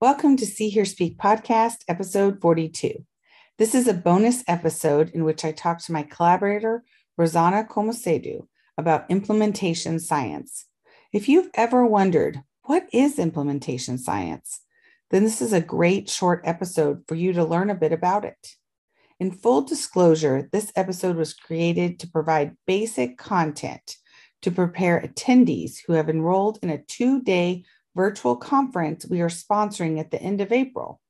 Welcome to See Hear Speak podcast, episode 42. This is a bonus episode in which I talk to my collaborator, Rouzana Komesidou, about implementation science. If you've ever wondered, what is implementation science? Then this is a great short episode for you to learn a bit about it. In full disclosure, this episode was created to provide basic content to prepare attendees who have enrolled in a two day virtual conference we are sponsoring at the end of April.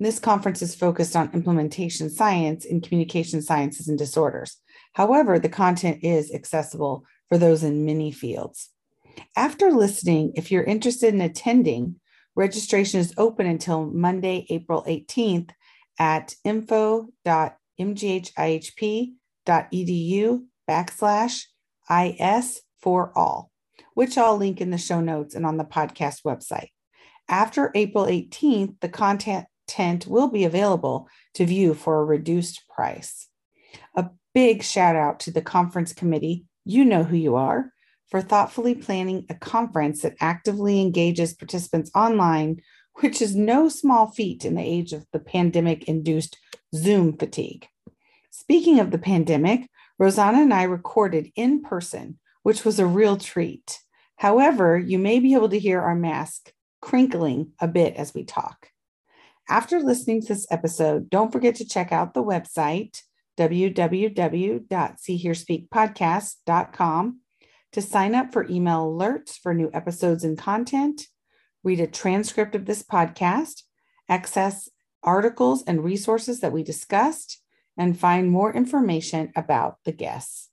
This conference is focused on implementation science in communication sciences and disorders. However, the content is accessible for those in many fields. After listening, if you're interested in attending, registration is open until Monday, April 18th at info.mghihp.edu backslash IS for all which I'll link in the show notes and on the podcast website. After April 18th, the content will be available to view for a reduced price. A big shout out to the conference committee, you know who you are, for thoughtfully planning a conference that actively engages participants online, which is no small feat in the age of the pandemic induced Zoom fatigue. Speaking of the pandemic, Rouzana and I recorded in person, which was a real treat. However, you may be able to hear our mask crinkling a bit as we talk. After listening to this episode, don't forget to check out the website www.seehearspeakpodcast.com to sign up for email alerts for new episodes and content, read a transcript of this podcast, access articles and resources that we discussed, and find more information about the guests.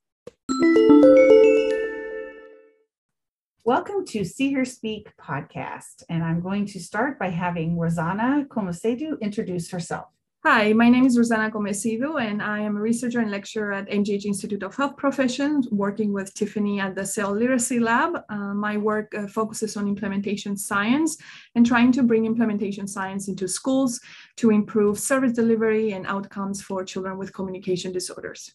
Welcome to See Hear Speak podcast. And I'm going to start by having Rouzana Komesidou introduce herself. Hi, my name is Rouzana Komesidou, and I am a researcher and lecturer at MGH Institute of Health Professions, working with Tiffany at the SAiL Literacy Lab. Uh, my work uh, focuses on implementation science and trying to bring implementation science into schools to improve service delivery and outcomes for children with communication disorders.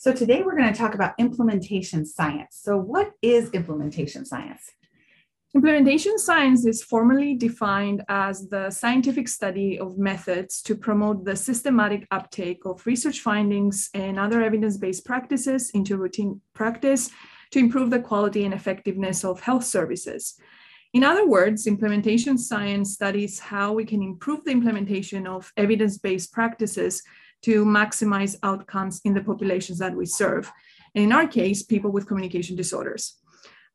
So today we're going to talk about implementation science. So what is implementation science? Implementation science is formally defined as the scientific study of methods to promote the systematic uptake of research findings and other evidence based practices into routine practice to improve the quality and effectiveness of health services. In other words, implementation science studies how we can improve the implementation of evidence based practices to maximize outcomes in the populations that we serve. And in our case, people with communication disorders.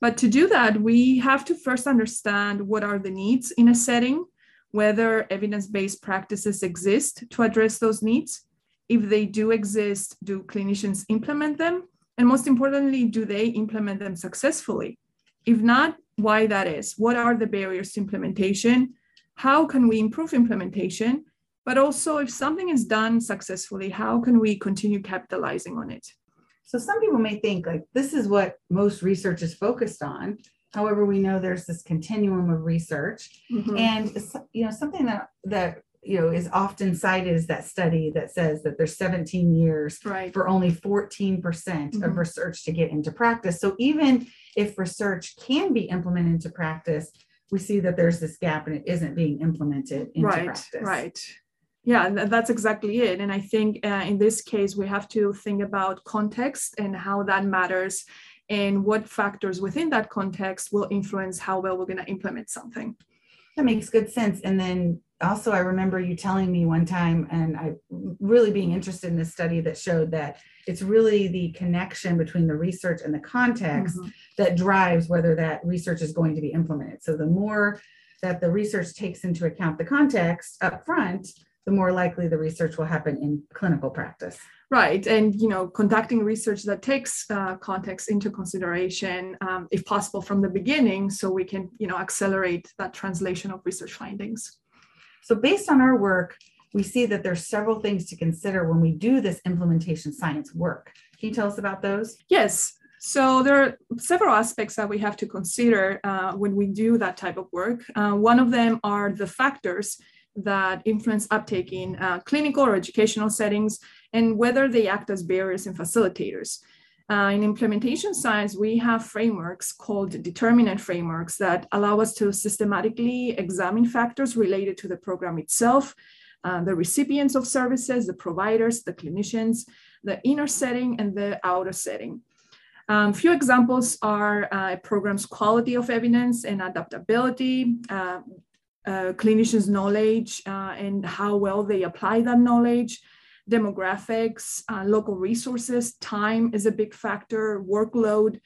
But to do that, we have to first understand what are the needs in a setting, whether evidence based practices exist to address those needs. If they do exist, do clinicians implement them? And most importantly, do they implement them successfully? If not, why that is? What are the barriers to implementation? How can we improve implementation? But also if something is done successfully, how can we continue capitalizing on it? So some people may think like this is what most research is focused on. However, we know there's this continuum of research, mm-hmm. and you know something that that you know is often cited is that study that says that there's 17 years right. for only 14% mm-hmm. of research to get into practice. So even if research can be implemented into practice, we see that there's this gap and it isn't being implemented into right, practice. Right. Yeah, that's exactly it. And I think uh, in this case, we have to think about context and how that matters and what factors within that context will influence how well we're going to implement something. That makes good sense. And then also, I remember you telling me one time, and I really being interested in this study that showed that it's really the connection between the research and the context mm-hmm. that drives whether that research is going to be implemented. So the more that the research takes into account the context up front, the more likely the research will happen in clinical practice. Right, and you know, conducting research that takes uh, context into consideration, um, if possible, from the beginning, so we can you know accelerate that translation of research findings. So, based on our work, we see that there's several things to consider when we do this implementation science work. Can you tell us about those? Yes. So there are several aspects that we have to consider uh, when we do that type of work. Uh, one of them are the factors that influence uptake in uh, clinical or educational settings and whether they act as barriers and facilitators. Uh, in implementation science, we have frameworks called determinant frameworks that allow us to systematically examine factors related to the program itself, uh, the recipients of services, the providers, the clinicians, the inner setting, and the outer setting. Um, few examples are uh, a program's quality of evidence and adaptability, uh, uh, clinicians' knowledge uh, and how well they apply that knowledge, demographics, uh, local resources, time is a big factor, workload,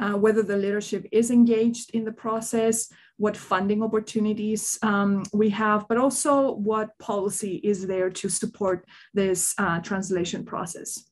uh, whether the leadership is engaged in the process, what funding opportunities um, we have, but also what policy is there to support this translation process.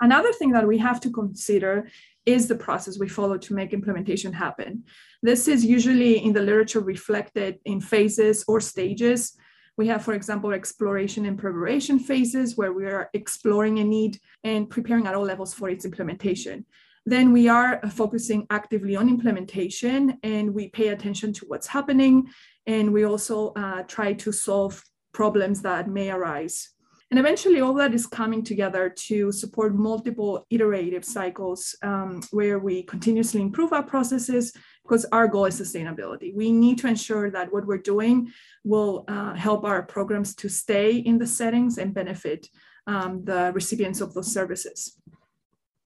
Another thing that we have to consider is the process we follow to make implementation happen. This is usually in the literature reflected in phases or stages. We have, for example, exploration and preparation phases where we are exploring a need and preparing at all levels for its implementation. Then we are focusing actively on implementation and we pay attention to what's happening. And we also uh, try to solve problems that may arise and eventually, all that is coming together to support multiple iterative cycles um, where we continuously improve our processes because our goal is sustainability. We need to ensure that what we're doing will uh, help our programs to stay in the settings and benefit um, the recipients of those services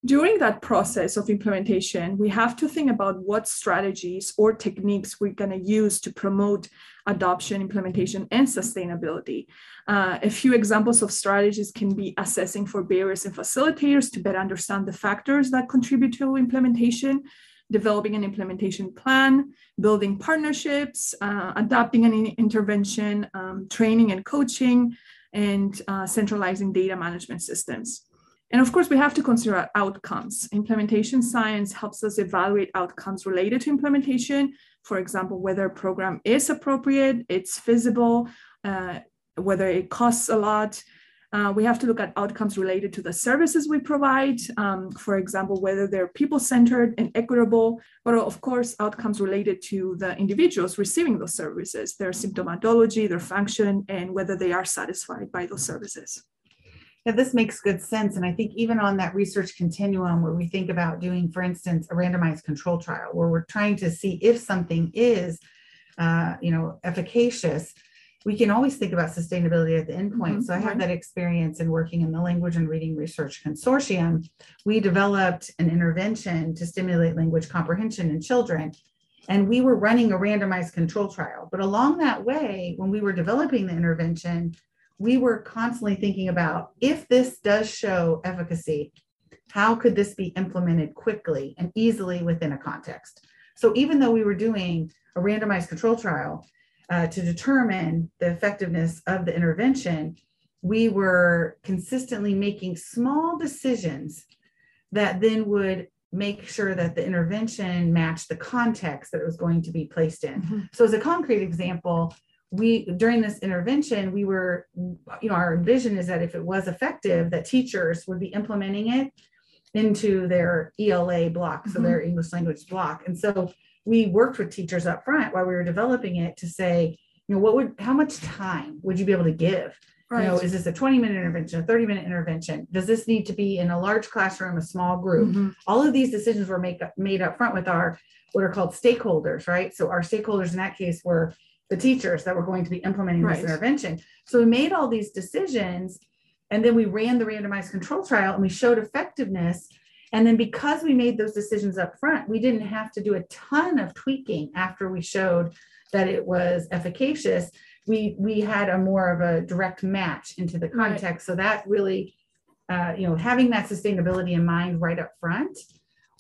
during that process of implementation, we have to think about what strategies or techniques we're going to use to promote adoption, implementation, and sustainability. Uh, a few examples of strategies can be assessing for barriers and facilitators to better understand the factors that contribute to implementation, developing an implementation plan, building partnerships, uh, an intervention, um, training and coaching, and uh, centralizing data management systems. And of course, we have to consider outcomes. Implementation science helps us evaluate outcomes related to implementation. For example, whether a program is appropriate, it's feasible, uh, whether it costs a lot. Uh, we have to look at outcomes related to the services we provide. Um, for example, whether they're people centered and equitable, but of course, outcomes related to the individuals receiving those services, their symptomatology, their function, and whether they are satisfied by those services. Yeah, this makes good sense. And I think even on that research continuum where we think about doing, for instance, a randomized control trial, where we're trying to see if something is, uh, you know, efficacious, we can always think about sustainability at the endpoint. Mm-hmm. So I have that experience in working in the Language and Reading Research Consortium. We developed an intervention to stimulate language comprehension in children. And we were running a randomized control trial. But along that way, when we were developing the intervention, we were constantly thinking about if this does show efficacy, how could this be implemented quickly and easily within a context? So even though we were doing a randomized control trial uh, to determine the effectiveness of the intervention, we were consistently making small decisions that then would make sure that the intervention matched the context that it was going to be placed in. Mm-hmm. So, as a concrete example, we during this intervention we were you know our vision is that if it was effective that teachers would be implementing it into their ela block so mm-hmm. their english language block and so we worked with teachers up front while we were developing it to say you know what would how much time would you be able to give right. you know is this a 20 minute intervention a 30 minute intervention does this need to be in a large classroom a small group mm-hmm. all of these decisions were make, made up front with our what are called stakeholders right so our stakeholders in that case were the teachers that were going to be implementing right. this intervention. So we made all these decisions and then we ran the randomized control trial and we showed effectiveness. And then because we made those decisions up front, we didn't have to do a ton of tweaking after we showed that it was efficacious. We we had a more of a direct match into the context. Right. So that really, uh, you know, having that sustainability in mind right up front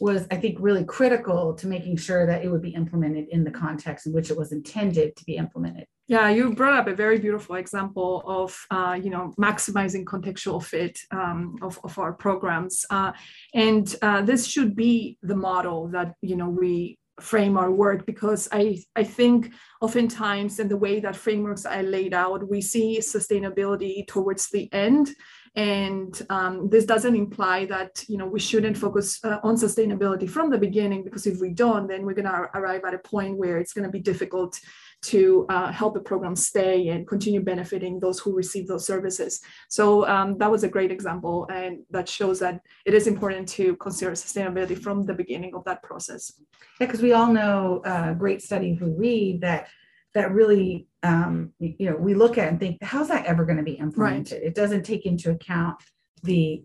was, I think, really critical to making sure that it would be implemented in the context in which it was intended to be implemented. Yeah, you brought up a very beautiful example of, uh, you know, maximizing contextual fit um, of, of our programs. Uh, and uh, this should be the model that, you know, we frame our work because I, I think oftentimes in the way that frameworks are laid out, we see sustainability towards the end and um, this doesn't imply that you know we shouldn't focus uh, on sustainability from the beginning, because if we don't, then we're going to arrive at a point where it's going to be difficult to uh, help the program stay and continue benefiting those who receive those services. So um, that was a great example, and that shows that it is important to consider sustainability from the beginning of that process. Yeah, because we all know uh, great studies we read that that really um, you know we look at and think how's that ever going to be implemented? Right. It doesn't take into account the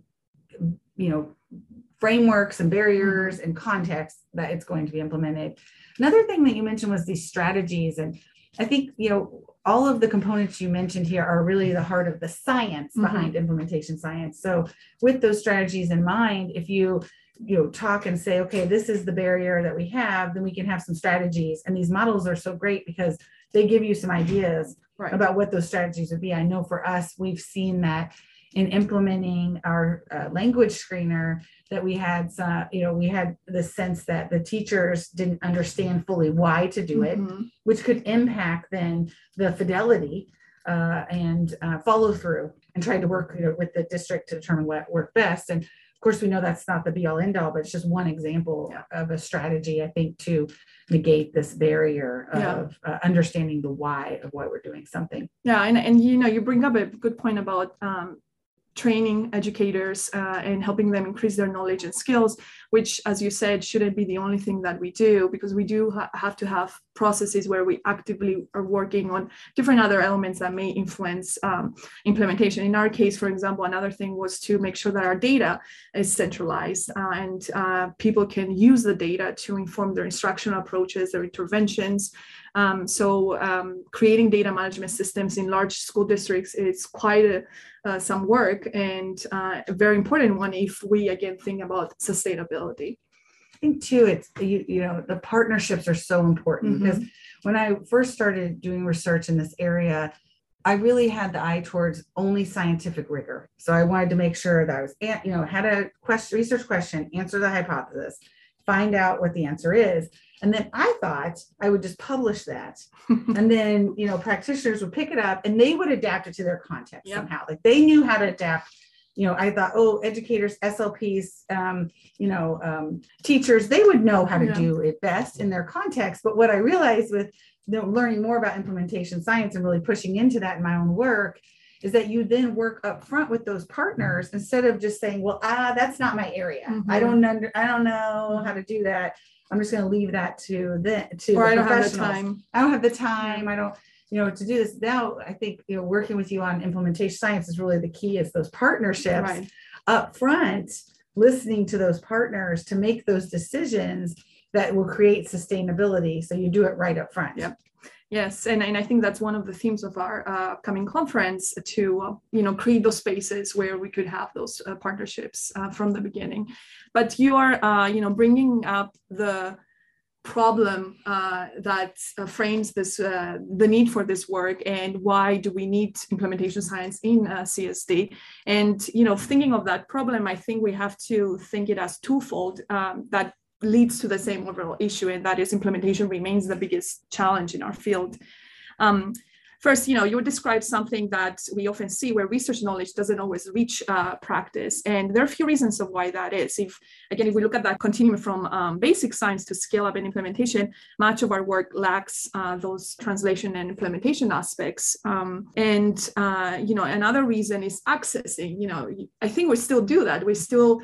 you know frameworks and barriers and context that it's going to be implemented. Another thing that you mentioned was these strategies. And I think, you know, all of the components you mentioned here are really the heart of the science mm-hmm. behind implementation science. So with those strategies in mind, if you you know talk and say okay this is the barrier that we have then we can have some strategies and these models are so great because they give you some ideas right. about what those strategies would be i know for us we've seen that in implementing our uh, language screener that we had some, you know, we had the sense that the teachers didn't understand fully why to do it, mm-hmm. which could impact then the fidelity uh, and uh, follow through and trying to work you know, with the district to determine what worked best. And course, we know that's not the be all end all, but it's just one example yeah. of a strategy, I think, to negate this barrier of yeah. uh, understanding the why of why we're doing something. Yeah, and, and you know, you bring up a good point about um, training educators uh, and helping them increase their knowledge and skills which as you said shouldn't be the only thing that we do because we do ha- have to have processes where we actively are working on different other elements that may influence um, implementation. In our case for example another thing was to make sure that our data is centralized uh, and uh, people can use the data to inform their instructional approaches their interventions um, so um, creating data management systems in large school districts is quite a, uh, some work and uh, a very important one if we again think about sustainability. I think too, it's you, you know the partnerships are so important mm-hmm. because when I first started doing research in this area, I really had the eye towards only scientific rigor. So I wanted to make sure that I was, you know, had a question, research question, answer the hypothesis, find out what the answer is, and then I thought I would just publish that. and then, you know, practitioners would pick it up and they would adapt it to their context yep. somehow. Like they knew how to adapt. You know, I thought, oh, educators, SLPs, um, you know, um, teachers, they would know how to yeah. do it best in their context. But what I realized with you know, learning more about implementation science and really pushing into that in my own work is that you then work up front with those partners instead of just saying, well, ah, that's not my area. Mm-hmm. I don't under, I don't know how to do that. I'm just going to leave that to the to or the I don't have the time. I don't have the time. I don't, you know, to do this now. I think you know, working with you on implementation science is really the key. Is those partnerships right. up front, listening to those partners to make those decisions that will create sustainability. So you do it right up front. Yep. Yes, and, and I think that's one of the themes of our uh, upcoming conference to uh, you know create those spaces where we could have those uh, partnerships uh, from the beginning. But you are uh, you know bringing up the problem uh, that frames this the need for this work and why do we need implementation science in CSD? And you know thinking of that problem, I think we have to think it as twofold. Um, that leads to the same overall issue, and that is implementation remains the biggest challenge in our field. Um, first, you know, you describe something that we often see where research knowledge doesn't always reach uh, practice, and there are a few reasons of why that is. If again, if we look at that continuum from um, basic science to scale up and implementation, much of our work lacks uh, those translation and implementation aspects. Um, and uh, you know, another reason is accessing. You know, I think we still do that. We still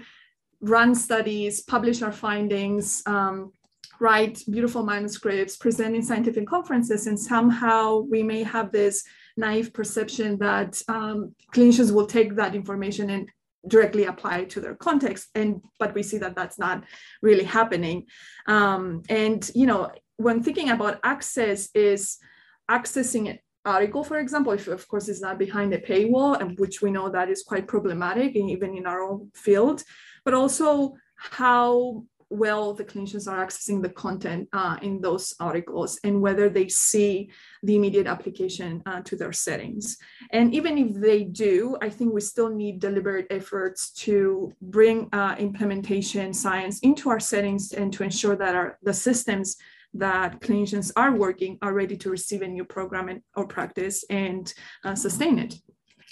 run studies, publish our findings, um, write beautiful manuscripts, present in scientific conferences, and somehow we may have this naive perception that um, clinicians will take that information and directly apply it to their context and but we see that that's not really happening. Um, and you know when thinking about access is accessing article for example if of course it's not behind a paywall and which we know that is quite problematic even in our own field but also how well the clinicians are accessing the content uh, in those articles and whether they see the immediate application uh, to their settings. And even if they do, I think we still need deliberate efforts to bring uh, implementation science into our settings and to ensure that our, the systems that clinicians are working are ready to receive a new program and, or practice and uh, sustain it.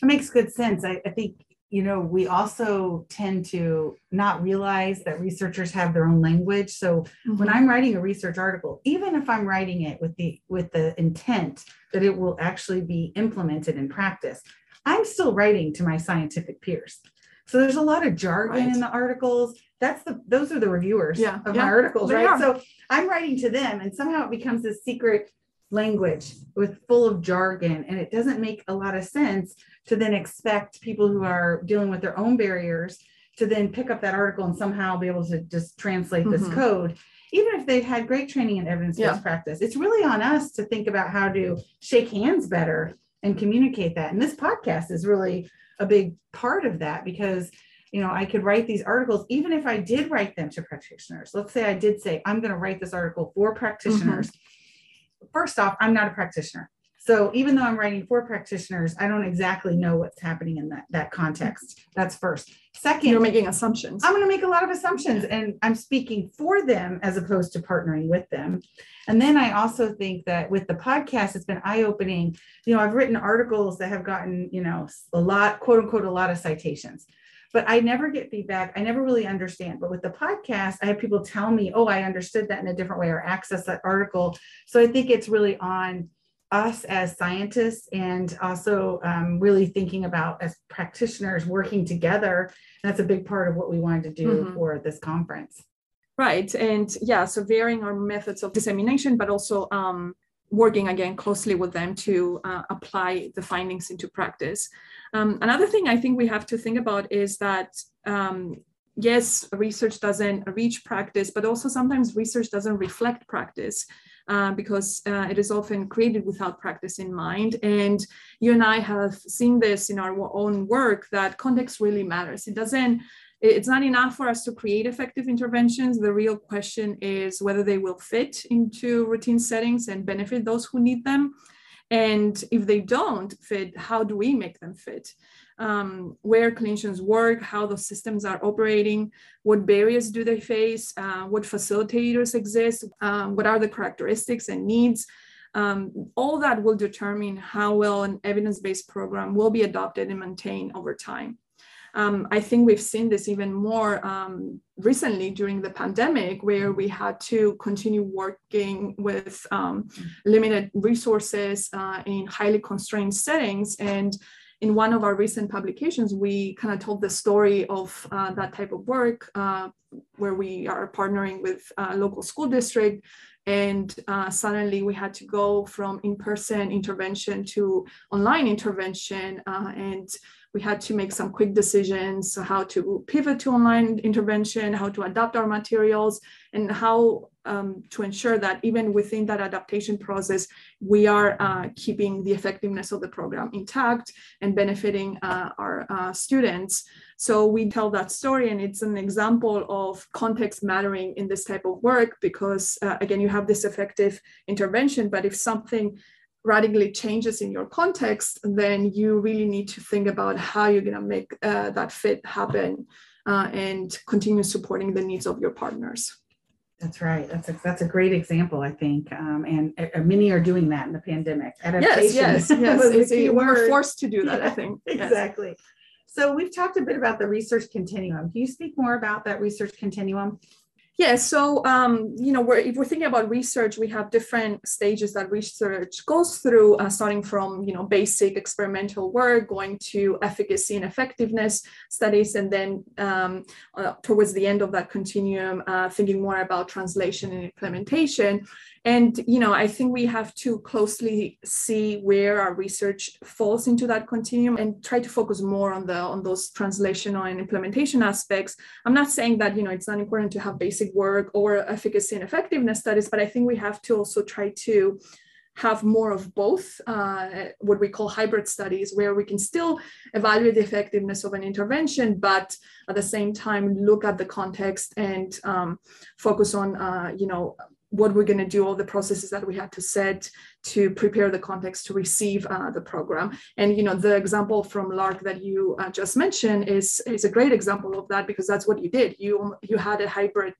It makes good sense. I, I think you know, we also tend to not realize that researchers have their own language. So mm-hmm. when I'm writing a research article, even if I'm writing it with the with the intent that it will actually be implemented in practice, I'm still writing to my scientific peers. So there's a lot of jargon right. in the articles. That's the those are the reviewers yeah. of yeah. my articles, they right? Are. So I'm writing to them, and somehow it becomes this secret language with full of jargon, and it doesn't make a lot of sense to then expect people who are dealing with their own barriers to then pick up that article and somehow be able to just translate this mm-hmm. code even if they've had great training in evidence-based yeah. practice it's really on us to think about how to shake hands better and communicate that and this podcast is really a big part of that because you know i could write these articles even if i did write them to practitioners. Let's say i did say i'm going to write this article for practitioners. Mm-hmm. first off i'm not a practitioner so even though I'm writing for practitioners, I don't exactly know what's happening in that, that context. That's first. Second, you're making assumptions. I'm going to make a lot of assumptions and I'm speaking for them as opposed to partnering with them. And then I also think that with the podcast, it's been eye opening. You know, I've written articles that have gotten, you know, a lot, quote unquote, a lot of citations but I never get feedback. I never really understand. But with the podcast, I have people tell me, oh, I understood that in a different way or access that article. So I think it's really on us as scientists and also um, really thinking about as practitioners working together. That's a big part of what we wanted to do mm-hmm. for this conference. Right. And yeah, so varying our methods of dissemination, but also um, working again closely with them to uh, apply the findings into practice. Um, another thing I think we have to think about is that um, yes, research doesn't reach practice, but also sometimes research doesn't reflect practice. Uh, because uh, it is often created without practice in mind. And you and I have seen this in our own work that context really matters. It doesn't, it's not enough for us to create effective interventions. The real question is whether they will fit into routine settings and benefit those who need them. And if they don't fit, how do we make them fit? Um, where clinicians work, how those systems are operating, what barriers do they face, uh, what facilitators exist, um, what are the characteristics and needs. Um, all that will determine how well an evidence-based program will be adopted and maintained over time. Um, I think we've seen this even more um, recently during the pandemic, where we had to continue working with um, limited resources uh, in highly constrained settings. And in one of our recent publications, we kind of told the story of uh, that type of work uh, where we are partnering with a local school district. And uh, suddenly we had to go from in person intervention to online intervention. Uh, and we had to make some quick decisions how to pivot to online intervention, how to adapt our materials, and how um, to ensure that even within that adaptation process, we are uh, keeping the effectiveness of the program intact and benefiting uh, our uh, students. So we tell that story, and it's an example of context mattering in this type of work because, uh, again, you have this effective intervention, but if something radically changes in your context, then you really need to think about how you're going to make uh, that fit happen uh, and continue supporting the needs of your partners. That's right. That's a, that's a great example, I think. Um, and uh, many are doing that in the pandemic. Adaptation yes, yes, yes. we were forced to do that, yeah, I think. Exactly. Yes. So we've talked a bit about the research continuum. Can you speak more about that research continuum? Yeah, so um, you know, we're, if we're thinking about research, we have different stages that research goes through, uh, starting from you know basic experimental work, going to efficacy and effectiveness studies, and then um, uh, towards the end of that continuum, uh, thinking more about translation and implementation. And you know, I think we have to closely see where our research falls into that continuum and try to focus more on the on those translational and implementation aspects. I'm not saying that you know it's not important to have basic work or efficacy and effectiveness studies, but I think we have to also try to have more of both, uh, what we call hybrid studies, where we can still evaluate the effectiveness of an intervention, but at the same time look at the context and um, focus on, uh, you know, what we're going to do, all the processes that we had to set to prepare the context to receive uh, the program. And you know, the example from LARRC that you uh, just mentioned is is a great example of that because that's what you did. You you had a hybrid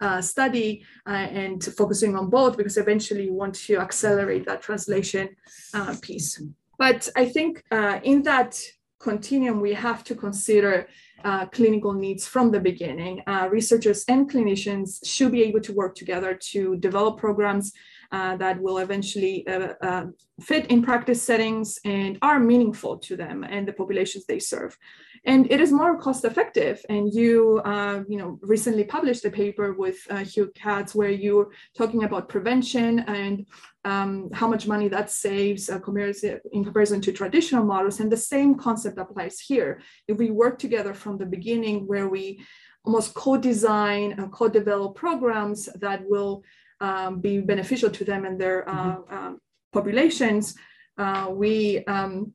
uh, study uh, and focusing on both because eventually you want to accelerate that translation uh, piece. But I think uh, in that continuum, we have to consider uh, clinical needs from the beginning. Uh, researchers and clinicians should be able to work together to develop programs uh, that will eventually uh, uh, fit in practice settings and are meaningful to them and the populations they serve. And it is more cost effective. And you, uh, you know, recently published a paper with Hugh Catts where you're talking about prevention and um, how much money that saves uh, in comparison to traditional models. And the same concept applies here. If we work together from the beginning, where we almost co-design and co-develop programs that will um, be beneficial to them and their uh, um, populations, uh, we, um,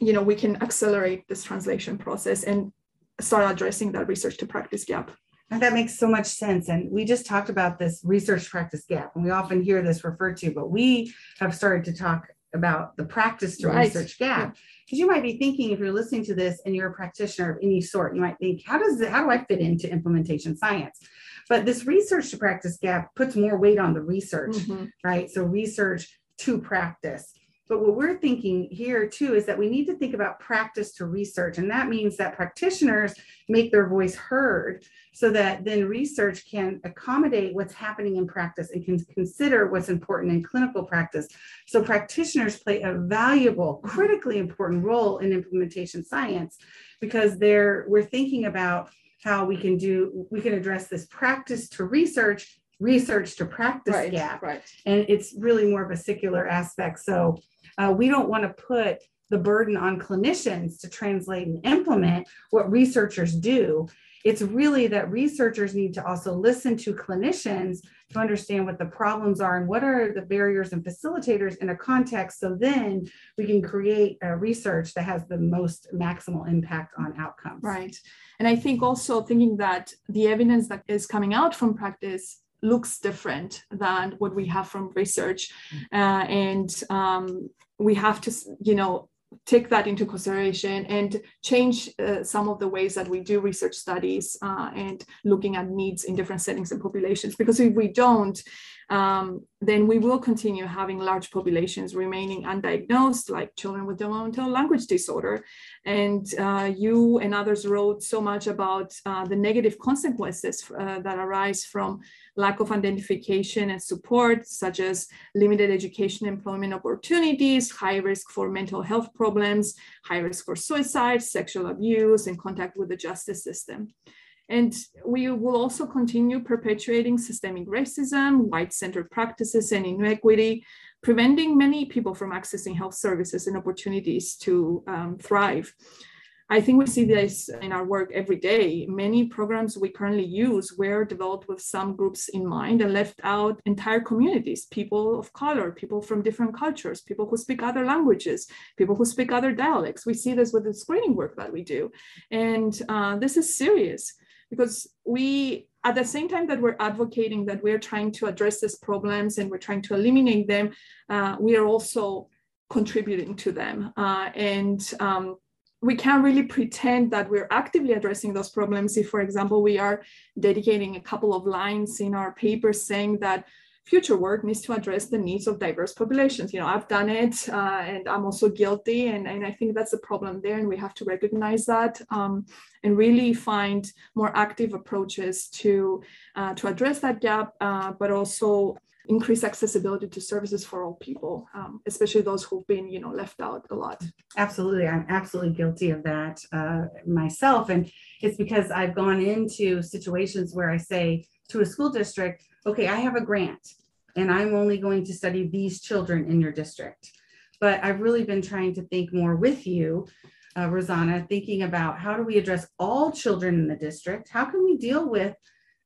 you know, we can accelerate this translation process and start addressing that research to practice gap. And that makes so much sense. And we just talked about this research practice gap, and we often hear this referred to, but we have started to talk about the practice to right. research gap. Because you might be thinking, if you're listening to this and you're a practitioner of any sort, you might think, how does how do I fit into implementation science? But this research to practice gap puts more weight on the research, mm-hmm. right? So research to practice. But what we're thinking here too is that we need to think about practice to research. And that means that practitioners make their voice heard so that then research can accommodate what's happening in practice and can consider what's important in clinical practice. So practitioners play a valuable, critically important role in implementation science because they're we're thinking about how we can do we can address this practice to research research to practice right, gap right. and it's really more of a secular aspect so uh, we don't want to put the burden on clinicians to translate and implement what researchers do. It's really that researchers need to also listen to clinicians to understand what the problems are and what are the barriers and facilitators in a context. So then we can create a research that has the most maximal impact on outcomes. Right. And I think also thinking that the evidence that is coming out from practice looks different than what we have from research. Mm. Uh, and um, we have to, you know, take that into consideration and change uh, some of the ways that we do research studies uh, and looking at needs in different settings and populations. Because if we don't, um, then we will continue having large populations remaining undiagnosed, like children with developmental language disorder. And uh, you and others wrote so much about uh, the negative consequences uh, that arise from lack of identification and support, such as limited education employment opportunities, high risk for mental health problems, high risk for suicide, sexual abuse, and contact with the justice system. And we will also continue perpetuating systemic racism, white-centered practices, and inequity, preventing many people from accessing health services and opportunities to um, thrive. I think we see this in our work every day. Many programs we currently use were developed with some groups in mind and left out entire communities, people of color, people from different cultures, people who speak other languages, people who speak other dialects. We see this with the screening work that we do. And uh, this is serious because we, at the same time that we're advocating that we're trying to address these problems and we're trying to eliminate them, uh, we are also contributing to them. Uh, and um, we can't really pretend that we're actively addressing those problems if, for example, we are dedicating a couple of lines in our paper saying that future work needs to address the needs of diverse populations. You know, I've done it uh, and I'm also guilty. And, and I think that's a problem there. And we have to recognize that um, and really find more active approaches to, uh, to address that gap, uh, but also increase accessibility to services for all people, um, especially those who've been, you know, left out a lot. Absolutely, I'm absolutely guilty of that uh, myself, and it's because I've gone into situations where I say to a school district, "Okay, I have a grant, and I'm only going to study these children in your district," but I've really been trying to think more with you. Uh, Rouzana, thinking about how do we address all children in the district? How can we deal with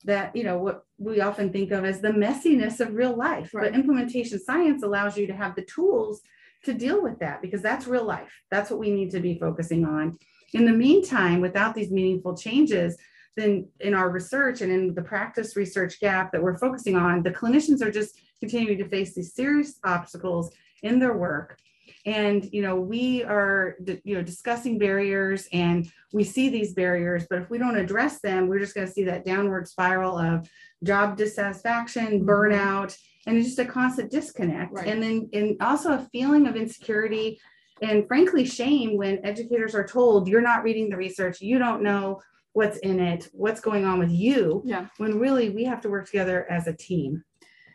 that you know what we often think of as the messiness of real life right. but implementation science allows you to have the tools to deal with that because that's real life that's what we need to be focusing on in the meantime without these meaningful changes then in our research and in the practice research gap that we're focusing on the clinicians are just continuing to face these serious obstacles in their work and you know we are you know discussing barriers and we see these barriers but if we don't address them we're just going to see that downward spiral of job dissatisfaction mm-hmm. burnout and it's just a constant disconnect right. and then and also a feeling of insecurity and frankly shame when educators are told you're not reading the research, you don't know what's in it, what's going on with you. Yeah. When really we have to work together as a team.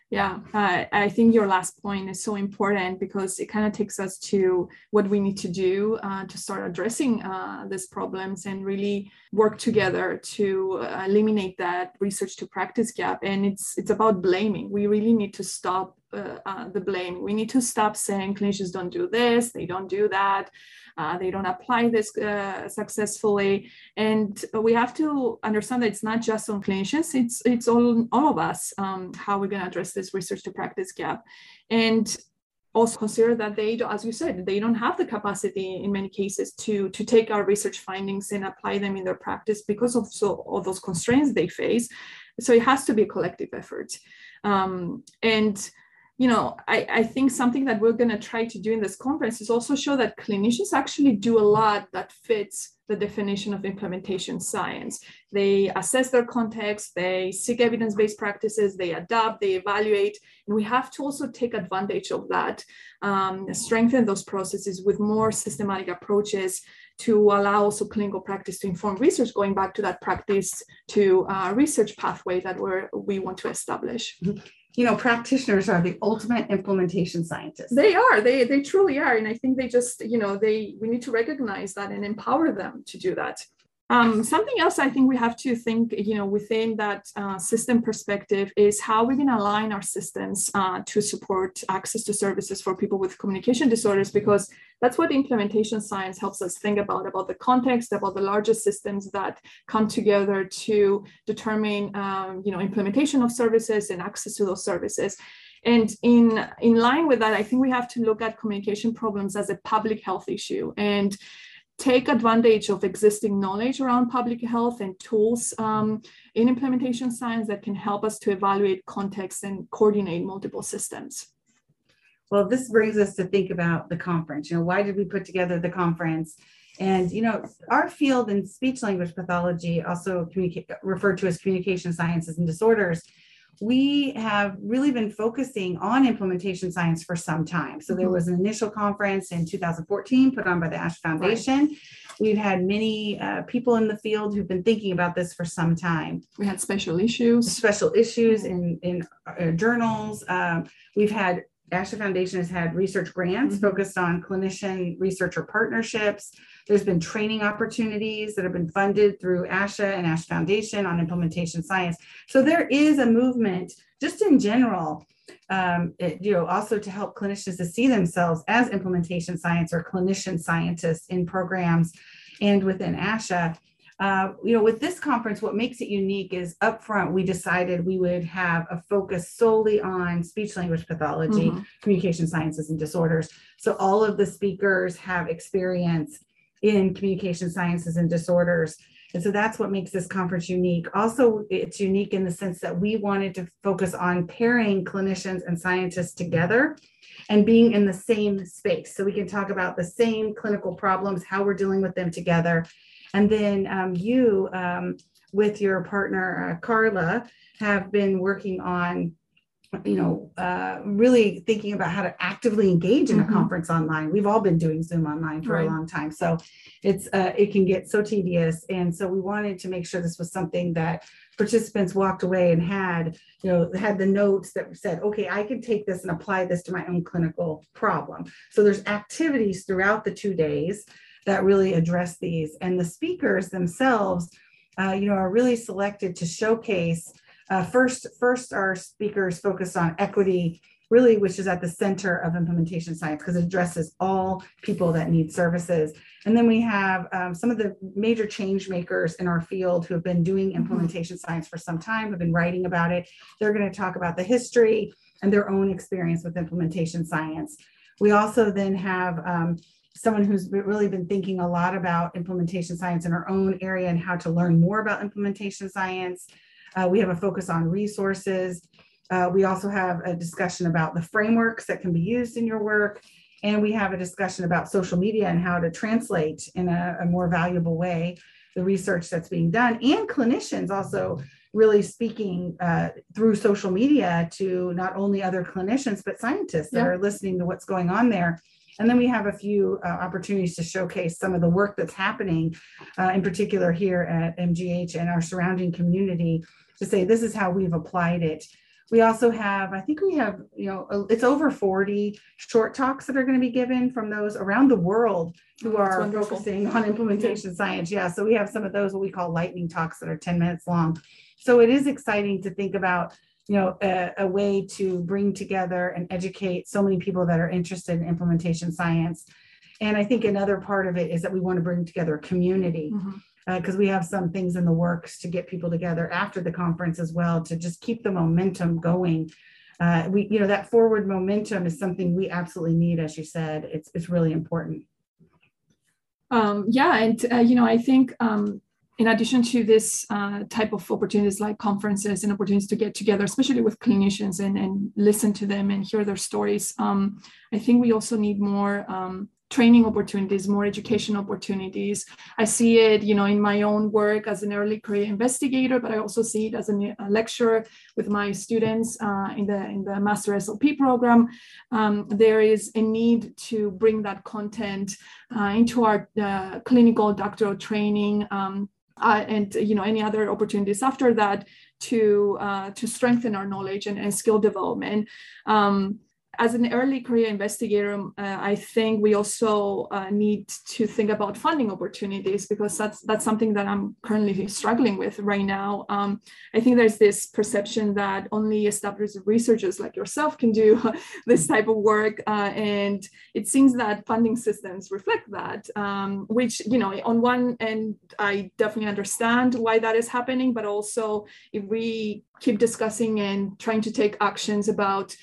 Yeah, uh, I think your last point is so important because it kind of takes us to what we need to do uh, to start addressing uh, these problems and really work together to uh, eliminate that research to practice gap. And it's it's about blaming. We really need to stop uh, uh, the blame. We need to stop saying clinicians don't do this, they don't do that uh, they don't apply this uh, successfully. And we have to understand that it's not just on clinicians, it's, it's all, all of us, um, how we're gonna address this research to practice gap. And also consider that they, as you said, they don't have the capacity in many cases to, to take our research findings and apply them in their practice because of so, all those constraints they face. So it has to be a collective effort. Um, and you know, I, I think something that we're going to try to do in this conference is also show that clinicians actually do a lot that fits the definition of implementation science. They assess their context, they seek evidence based practices, they adapt, they evaluate, and we have to also take advantage of that, um, strengthen those processes with more systematic approaches to allow also clinical practice to inform research, going back to that practice to uh, research pathway that we're, we want to establish. You know practitioners are the ultimate implementation scientists. They are. They they truly are. And i think they just you know they we need to recognize that and empower them to do that um, something else I think we have to think, you know, within that uh, system perspective is how we can align our systems uh, to support access to services for people with communication disorders, because that's what implementation science helps us think about, about the context, about the larger systems that come together to determine, um, you know, implementation of services and access to those services. And in, in line with that, I think we have to look at communication problems as a public health issue. And take advantage of existing knowledge around public health and tools um, in implementation science that can help us to evaluate context and coordinate multiple systems. Well, this brings us to think about the conference. You know, why did we put together the conference? And you know, our field in speech language pathology, also referred to as communication sciences and disorders, we have really been focusing on implementation science for some time. So there mm-hmm. was an initial conference in 2014 put on by the ASHA Foundation. Right. We've had many uh, people in the field who've been thinking about this for some time. We had special issues, special issues in in uh, journals. Um, we've had ASHA Foundation has had research grants mm-hmm. focused on clinician researcher partnerships. There's been training opportunities that have been funded through ASHA and ASHA Foundation on implementation science. So there is a movement just in general, um, it, you know, also to help clinicians to see themselves as implementation science or clinician scientists in programs and within ASHA. Uh, you know, with this conference, what makes it unique is upfront, we decided we would have a focus solely on speech language pathology, mm-hmm. communication sciences, and disorders. So all of the speakers have experience in communication sciences and disorders. And so that's what makes this conference unique. Also, it's unique in the sense that we wanted to focus on pairing clinicians and scientists together and being in the same space. So we can talk about the same clinical problems, how we're dealing with them together, and then um, you, um, with your partner, uh, Carla, have been working on you know, uh, really thinking about how to actively engage in a mm-hmm. conference online. We've all been doing Zoom online for right. a long time, so it's uh, it can get so tedious. And so we wanted to make sure this was something that participants walked away and had, you know, had the notes that said, okay, I can take this and apply this to my own clinical problem. So there's activities throughout the two days that really address these. And the speakers themselves, uh, you know, are really selected to showcase. Uh, first, first, our speakers focus on equity, really, which is at the center of implementation science because it addresses all people that need services. And then we have um, some of the major change makers in our field who have been doing mm-hmm. implementation science for some time, have been writing about it. They're going to talk about the history and their own experience with implementation science. We also then have um, someone who's really been thinking a lot about implementation science in our own area and how to learn more about implementation science. Uh, we have a focus on resources. Uh, we also have a discussion about the frameworks that can be used in your work. And we have a discussion about social media and how to translate in a, a more valuable way the research that's being done. And clinicians also really speaking uh, through social media to not only other clinicians, but scientists that are listening to what's going on there And then we have a few uh, opportunities to showcase some of the work that's happening, uh, in particular here at MGH and our surrounding community, to say this is how we've applied it. We also have, I think we have, you know, it's over 40 short talks that are going to be given from those around the world who are focusing on implementation science. Yeah, so we have some of those what we call lightning talks that are 10 minutes long. So it is exciting to think about, you know, a, a way to bring together and educate so many people that are interested in implementation science. And I think another part of it is that we want to bring together a community because we have some things in the works to get people together after the conference as well to just keep the momentum going. Uh, we, you know, that forward momentum is something we absolutely need, as you said. It's it's really important. Um, yeah, and uh, you know, I think um, in addition to this uh, type of opportunities like conferences and opportunities to get together, especially with clinicians and, and listen to them and hear their stories, um, I think we also need more um, training opportunities, more education opportunities. I see it, you know, in my own work as an early career investigator, but I also see it as a, lecturer with my students uh, in the in the master SLP program. Um, there is a need to bring that content uh, into our uh, clinical doctoral training um, uh, and you know any other opportunities after that to uh, to strengthen our knowledge and, and skill development. Um, as an early career investigator, um, uh, I think we also uh, need to think about funding opportunities because that's that's something that I'm currently struggling with right now. Um, I think there's this perception that only established researchers like yourself can do this type of work, uh, and it seems that funding systems reflect that. Um, which you know, on one end, I definitely understand why that is happening, but also if we keep discussing and trying to take actions about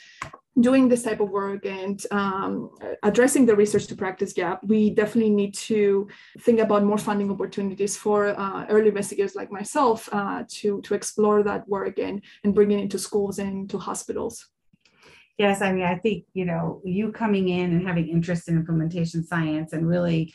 doing this type of work and um, addressing the research to practice gap, we definitely need to think about more funding opportunities for uh, early investigators like myself uh, to, to explore that work and, and bring it into schools and to hospitals. Yes, I mean, I think, you know, you coming in and having interest in implementation science and really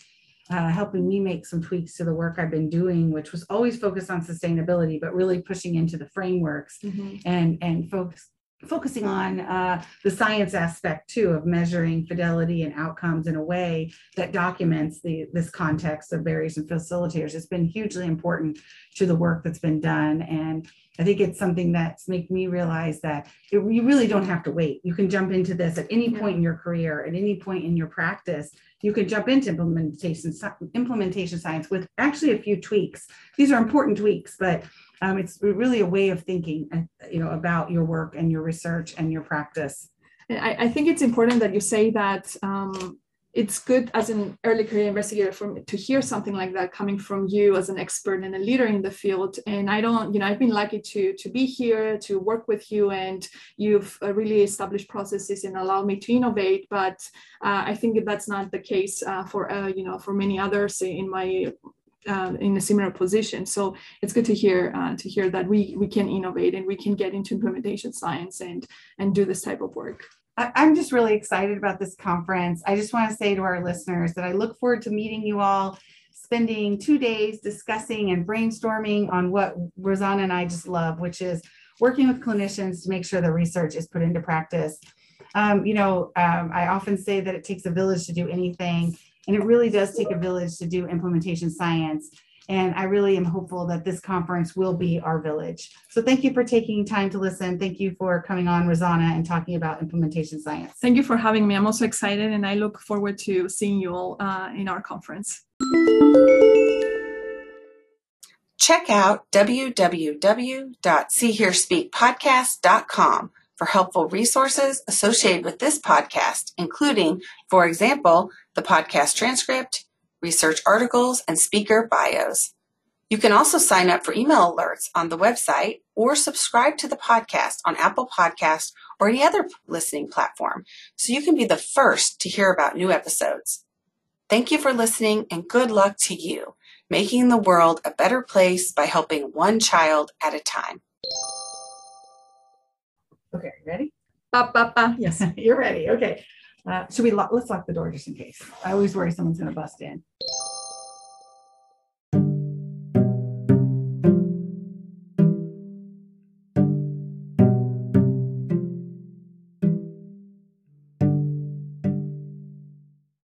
uh, helping me make some tweaks to the work I've been doing, which was always focused on sustainability, but really pushing into the frameworks and and focus focusing on uh, the science aspect too of measuring fidelity and outcomes in a way that documents the this context of barriers and facilitators it's been hugely important to the work that's been done and I think it's something that's made me realize that it, you really don't have to wait. You can jump into this at any point in your career, at any point in your practice. You can jump into implementation implementation science with actually a few tweaks. These are important tweaks, but um, it's really a way of thinking, uh, you know, about your work and your research and your practice. I, I think it's important that you say that um, it's good as an early career investigator for to hear something like that coming from you as an expert and a leader in the field. And I don't, you know, I've been lucky to to be here to work with you, and you've uh, really established processes and allowed me to innovate. But uh, I think that's not the case uh, for uh, you know for many others in my uh, in a similar position. So it's good to hear uh, to hear that we we can innovate and we can get into implementation science and and do this type of work. I, I'm just really excited about this conference. I just want to say to our listeners that I look forward to meeting you all, spending two days discussing and brainstorming on what Rouzana and I just love, which is working with clinicians to make sure the research is put into practice. Um, you know, um, I often say that it takes a village to do anything, and it really does take a village to do implementation science. And I really am hopeful that this conference will be our village. So thank you for taking time to listen. Thank you for coming on, Rouzana, and talking about implementation science. Thank you for having me. I'm also excited and I look forward to seeing you all uh, in our conference. Check out www.seehearspeakpodcast.com for helpful resources associated with this podcast, including, for example, the podcast transcript, research articles, and speaker bios. You can also sign up for email alerts on the website or subscribe to the podcast on Apple Podcasts or any other listening platform so you can be the first to hear about new episodes. Thank you for listening and good luck to you, making the world a better place by helping one child at a time. Okay, ready? Ba, ba, ba. Yes. You're ready. Okay. Uh, should we let's lock the door just in case. I always worry someone's going to bust in.